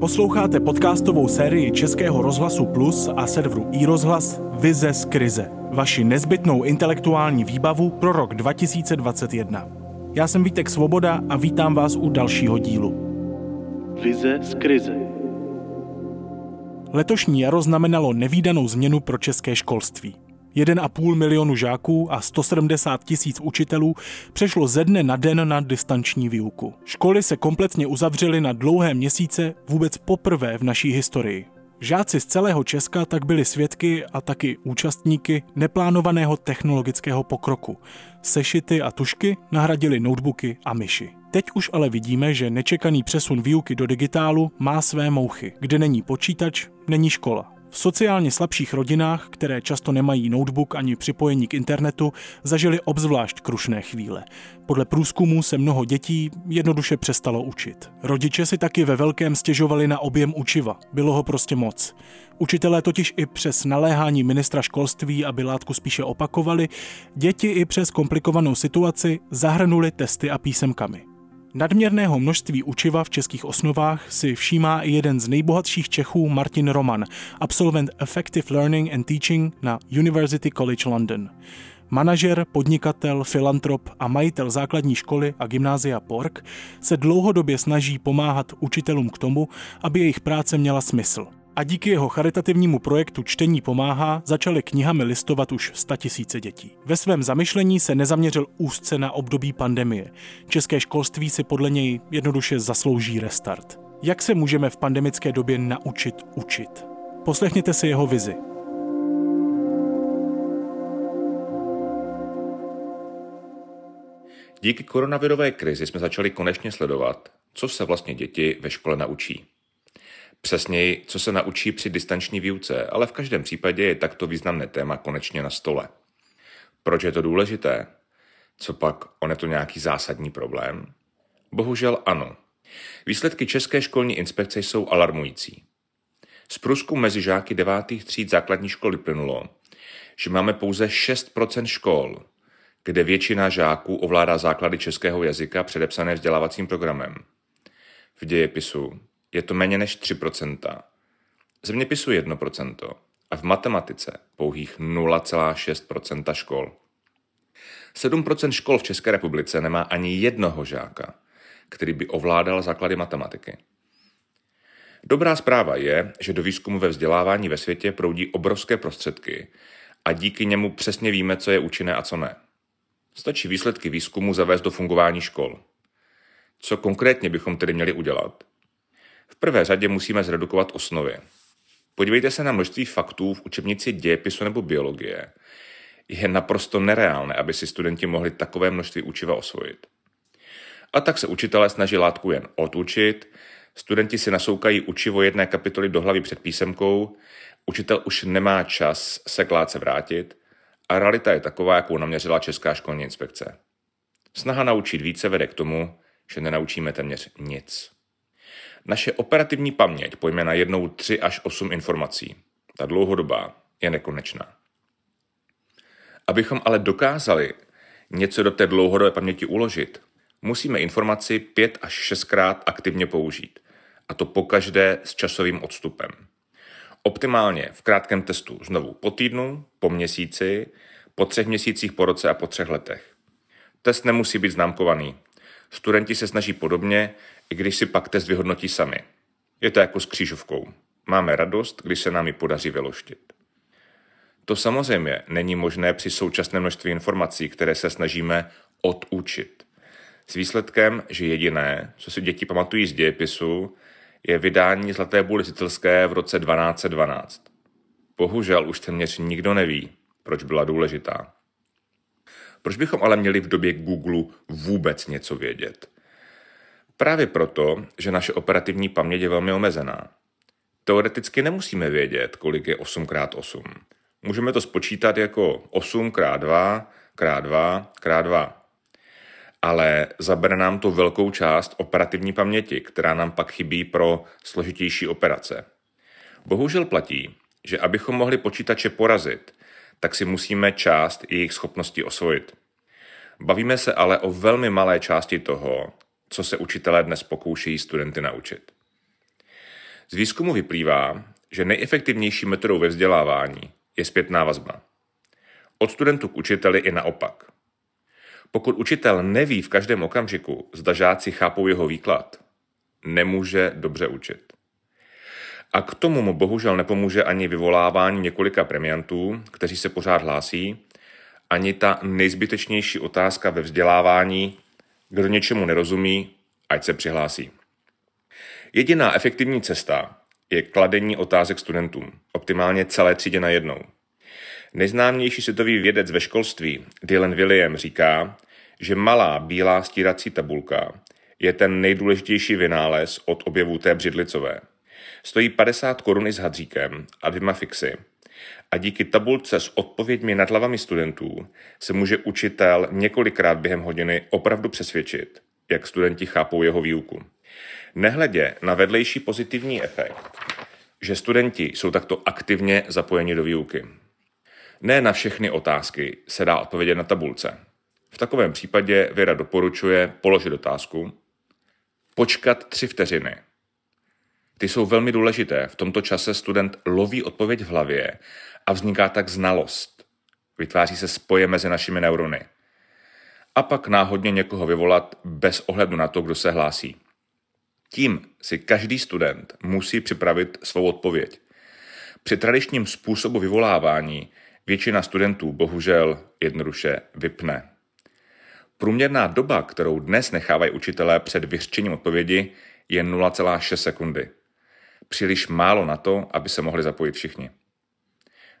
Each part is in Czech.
Posloucháte podcastovou sérii Českého rozhlasu Plus a serveru iRozhlas Vize z krize. Vaši nezbytnou intelektuální výbavu pro rok 2021. Já jsem Vítek Svoboda a vítám vás u dalšího dílu. Vize z krize. Letošní jaro znamenalo nevýdanou změnu pro české školství. 1,5 milionu žáků a 170 tisíc učitelů přešlo ze dne na den na distanční výuku. Školy se kompletně uzavřely na dlouhé měsíce vůbec poprvé v naší historii. Žáci z celého Česka tak byli svědky a taky účastníky neplánovaného technologického pokroku. Sešity a tušky nahradili notebooky a myši. Teď už ale vidíme, že nečekaný přesun výuky do digitálu má své mouchy. Kde není počítač, není škola. V sociálně slabších rodinách, které často nemají notebook ani připojení k internetu, zažili obzvlášť krušné chvíle. Podle průzkumů se mnoho dětí jednoduše přestalo učit. Rodiče si taky ve velkém stěžovali na objem učiva. Bylo ho prostě moc. Učitelé totiž i přes naléhání ministra školství, aby látku spíše opakovali, děti i přes komplikovanou situaci zahrnuli testy a písemkami. Nadměrného množství učiva v českých osnovách si všímá i jeden z nejbohatších Čechů Martin Roman, absolvent Effective Learning and Teaching na University College London. Manažer, podnikatel, filantrop a majitel základní školy a gymnázia Pork se dlouhodobě snaží pomáhat učitelům k tomu, aby jejich práce měla smysl a díky jeho charitativnímu projektu Čtení pomáhá začaly knihami listovat už tisíce dětí. Ve svém zamyšlení se nezaměřil úzce na období pandemie. České školství si podle něj jednoduše zaslouží restart. Jak se můžeme v pandemické době naučit učit? Poslechněte si jeho vizi. Díky koronavirové krizi jsme začali konečně sledovat, co se vlastně děti ve škole naučí. Přesněji, co se naučí při distanční výuce, ale v každém případě je takto významné téma konečně na stole. Proč je to důležité? Co pak, on je to nějaký zásadní problém? Bohužel ano. Výsledky České školní inspekce jsou alarmující. Z průzkumu mezi žáky devátých tříd základní školy plynulo, že máme pouze 6% škol, kde většina žáků ovládá základy českého jazyka předepsané vzdělávacím programem. V dějepisu je to méně než 3%, v zeměpisu 1% a v matematice pouhých 0,6% škol. 7% škol v České republice nemá ani jednoho žáka, který by ovládal základy matematiky. Dobrá zpráva je, že do výzkumu ve vzdělávání ve světě proudí obrovské prostředky a díky němu přesně víme, co je účinné a co ne. Stačí výsledky výzkumu zavést do fungování škol. Co konkrétně bychom tedy měli udělat? V prvé řadě musíme zredukovat osnovy. Podívejte se na množství faktů v učebnici dějepisu nebo biologie. Je naprosto nereálné, aby si studenti mohli takové množství učiva osvojit. A tak se učitelé snaží látku jen odučit, studenti si nasoukají učivo jedné kapitoly do hlavy před písemkou, učitel už nemá čas se k látce vrátit a realita je taková, jakou naměřila Česká školní inspekce. Snaha naučit více vede k tomu, že nenaučíme téměř nic. Naše operativní paměť pojme na jednou 3 až 8 informací. Ta dlouhodobá je nekonečná. Abychom ale dokázali něco do té dlouhodobé paměti uložit, musíme informaci 5 až 6 krát aktivně použít. A to pokaždé s časovým odstupem. Optimálně v krátkém testu znovu po týdnu, po měsíci, po třech měsících po roce a po třech letech. Test nemusí být známkovaný. Studenti se snaží podobně, i když si pak test vyhodnotí sami. Je to jako s křížovkou. Máme radost, když se nám ji podaří vyloštit. To samozřejmě není možné při současném množství informací, které se snažíme odučit. S výsledkem, že jediné, co si děti pamatují z dějepisu, je vydání Zlaté sicilské v roce 1212. Bohužel už téměř nikdo neví, proč byla důležitá. Proč bychom ale měli v době Google vůbec něco vědět? Právě proto, že naše operativní paměť je velmi omezená. Teoreticky nemusíme vědět, kolik je 8 x 8. Můžeme to spočítat jako 8 x 2 x 2 x 2. Ale zabere nám to velkou část operativní paměti, která nám pak chybí pro složitější operace. Bohužel platí, že abychom mohli počítače porazit, tak si musíme část jejich schopností osvojit. Bavíme se ale o velmi malé části toho, co se učitelé dnes pokoušejí studenty naučit. Z výzkumu vyplývá, že nejefektivnější metodou ve vzdělávání je zpětná vazba. Od studentů k učiteli i naopak. Pokud učitel neví v každém okamžiku, zda žáci chápou jeho výklad, nemůže dobře učit. A k tomu mu bohužel nepomůže ani vyvolávání několika premiantů, kteří se pořád hlásí, ani ta nejzbytečnější otázka ve vzdělávání, kdo něčemu nerozumí, ať se přihlásí. Jediná efektivní cesta je kladení otázek studentům, optimálně celé třídě na jednou. Nejznámější světový vědec ve školství Dylan William říká, že malá bílá stírací tabulka je ten nejdůležitější vynález od objevů té břidlicové. Stojí 50 korun i s hadříkem a dvěma fixy. A díky tabulce s odpověďmi nad hlavami studentů se může učitel několikrát během hodiny opravdu přesvědčit, jak studenti chápou jeho výuku. Nehledě na vedlejší pozitivní efekt, že studenti jsou takto aktivně zapojeni do výuky. Ne na všechny otázky se dá odpovědět na tabulce. V takovém případě Věra doporučuje položit otázku, počkat tři vteřiny. Ty jsou velmi důležité. V tomto čase student loví odpověď v hlavě a vzniká tak znalost. Vytváří se spoje mezi našimi neurony. A pak náhodně někoho vyvolat bez ohledu na to, kdo se hlásí. Tím si každý student musí připravit svou odpověď. Při tradičním způsobu vyvolávání většina studentů bohužel jednoduše vypne. Průměrná doba, kterou dnes nechávají učitelé před vyřčením odpovědi, je 0,6 sekundy. Příliš málo na to, aby se mohli zapojit všichni.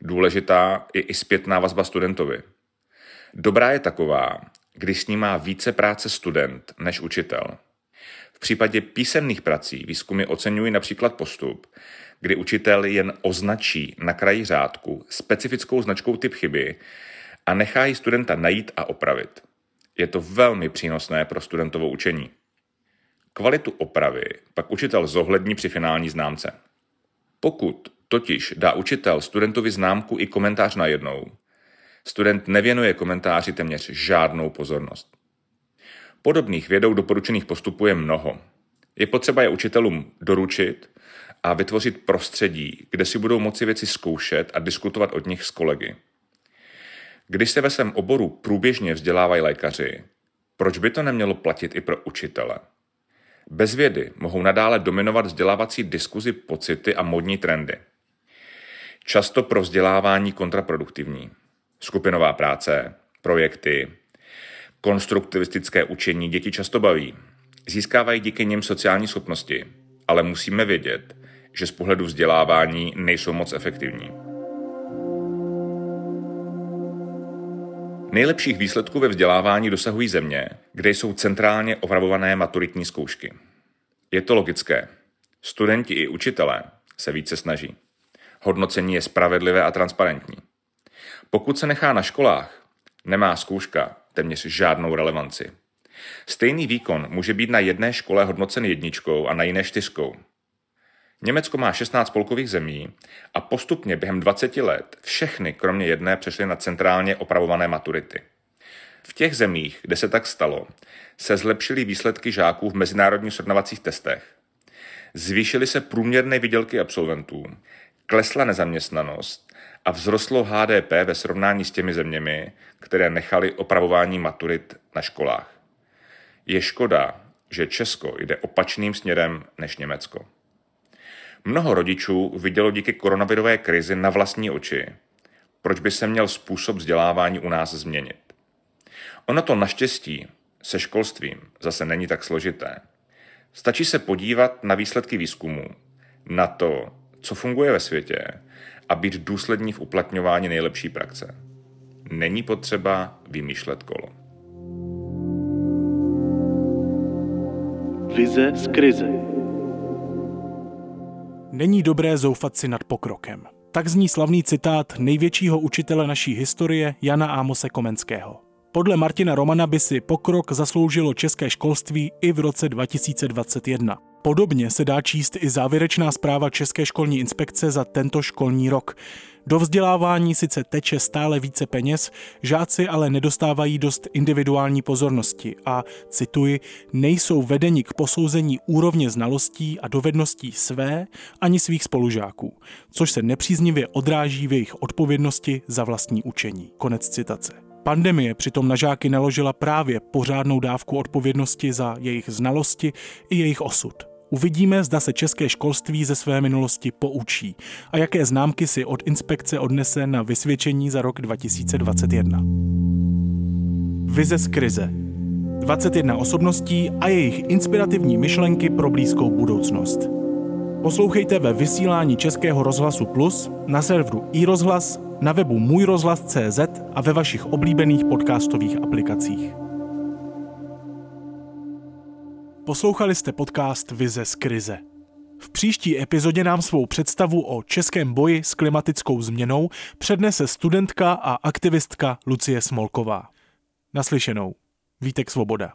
Důležitá je i zpětná vazba studentovi. Dobrá je taková, když s ní má více práce student než učitel. V případě písemných prací výzkumy oceňují například postup, kdy učitel jen označí na kraji řádku specifickou značkou typ chyby a nechá ji studenta najít a opravit. Je to velmi přínosné pro studentovo učení. Kvalitu opravy pak učitel zohlední při finální známce. Pokud totiž dá učitel studentovi známku i komentář na jednou, student nevěnuje komentáři téměř žádnou pozornost. Podobných vědou doporučených postupů je mnoho. Je potřeba je učitelům doručit a vytvořit prostředí, kde si budou moci věci zkoušet a diskutovat od nich s kolegy. Když se ve svém oboru průběžně vzdělávají lékaři, proč by to nemělo platit i pro učitele? Bez vědy mohou nadále dominovat vzdělávací diskuzi pocity a modní trendy. Často pro vzdělávání kontraproduktivní. Skupinová práce, projekty, konstruktivistické učení děti často baví. Získávají díky nim sociální schopnosti, ale musíme vědět, že z pohledu vzdělávání nejsou moc efektivní. Nejlepších výsledků ve vzdělávání dosahují země, kde jsou centrálně opravované maturitní zkoušky. Je to logické. Studenti i učitelé se více snaží. Hodnocení je spravedlivé a transparentní. Pokud se nechá na školách, nemá zkouška téměř žádnou relevanci. Stejný výkon může být na jedné škole hodnocen jedničkou a na jiné čtyřkou. Německo má 16 spolkových zemí a postupně během 20 let všechny kromě jedné přešly na centrálně opravované maturity. V těch zemích, kde se tak stalo, se zlepšily výsledky žáků v mezinárodních srovnavacích testech. Zvýšily se průměrné vydělky absolventů, klesla nezaměstnanost a vzrostlo HDP ve srovnání s těmi zeměmi, které nechali opravování maturit na školách. Je škoda, že Česko jde opačným směrem než Německo. Mnoho rodičů vidělo díky koronavirové krizi na vlastní oči, proč by se měl způsob vzdělávání u nás změnit. Ono to naštěstí se školstvím zase není tak složité. Stačí se podívat na výsledky výzkumu, na to, co funguje ve světě a být důslední v uplatňování nejlepší praxe. Není potřeba vymýšlet kolo. Vize z krize. Není dobré zoufat si nad pokrokem. Tak zní slavný citát největšího učitele naší historie Jana Ámose Komenského. Podle Martina Romana by si pokrok zasloužilo české školství i v roce 2021. Podobně se dá číst i závěrečná zpráva České školní inspekce za tento školní rok. Do vzdělávání sice teče stále více peněz, žáci ale nedostávají dost individuální pozornosti a, cituji, nejsou vedeni k posouzení úrovně znalostí a dovedností své ani svých spolužáků, což se nepříznivě odráží v jejich odpovědnosti za vlastní učení. Konec citace. Pandemie přitom na žáky naložila právě pořádnou dávku odpovědnosti za jejich znalosti i jejich osud. Uvidíme, zda se české školství ze své minulosti poučí a jaké známky si od inspekce odnese na vysvědčení za rok 2021. Vize z krize. 21 osobností a jejich inspirativní myšlenky pro blízkou budoucnost. Poslouchejte ve vysílání Českého rozhlasu Plus, na serveru iRozhlas, na webu můjrozhlas.cz a ve vašich oblíbených podcastových aplikacích. Poslouchali jste podcast Vize z krize. V příští epizodě nám svou představu o českém boji s klimatickou změnou přednese studentka a aktivistka Lucie Smolková. Naslyšenou. Vítek Svoboda.